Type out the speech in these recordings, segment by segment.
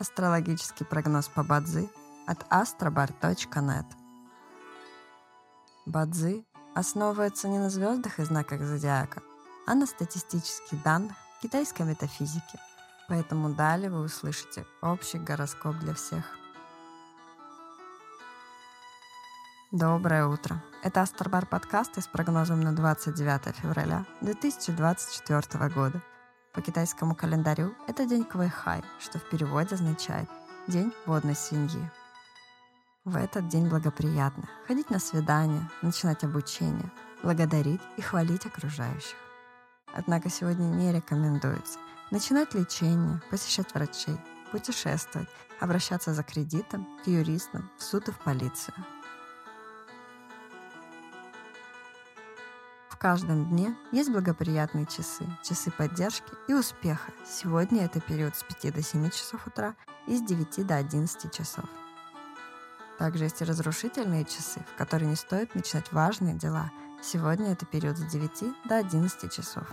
Астрологический прогноз по Бадзи от astrobar.net. Бадзи основывается не на звездах и знаках зодиака, а на статистических данных китайской метафизики. Поэтому далее вы услышите общий гороскоп для всех. Доброе утро. Это Астробар подкасты с прогнозом на 29 февраля 2024 года. По китайскому календарю это день Квайхай, что в переводе означает «день водной свиньи». В этот день благоприятно ходить на свидания, начинать обучение, благодарить и хвалить окружающих. Однако сегодня не рекомендуется начинать лечение, посещать врачей, путешествовать, обращаться за кредитом к юристам, в суд и в полицию – каждом дне есть благоприятные часы, часы поддержки и успеха. Сегодня это период с 5 до 7 часов утра и с 9 до 11 часов. Также есть и разрушительные часы, в которые не стоит начинать важные дела. Сегодня это период с 9 до 11 часов.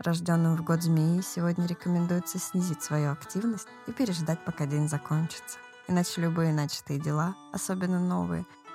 Рожденным в год змеи сегодня рекомендуется снизить свою активность и переждать, пока день закончится. Иначе любые начатые дела, особенно новые,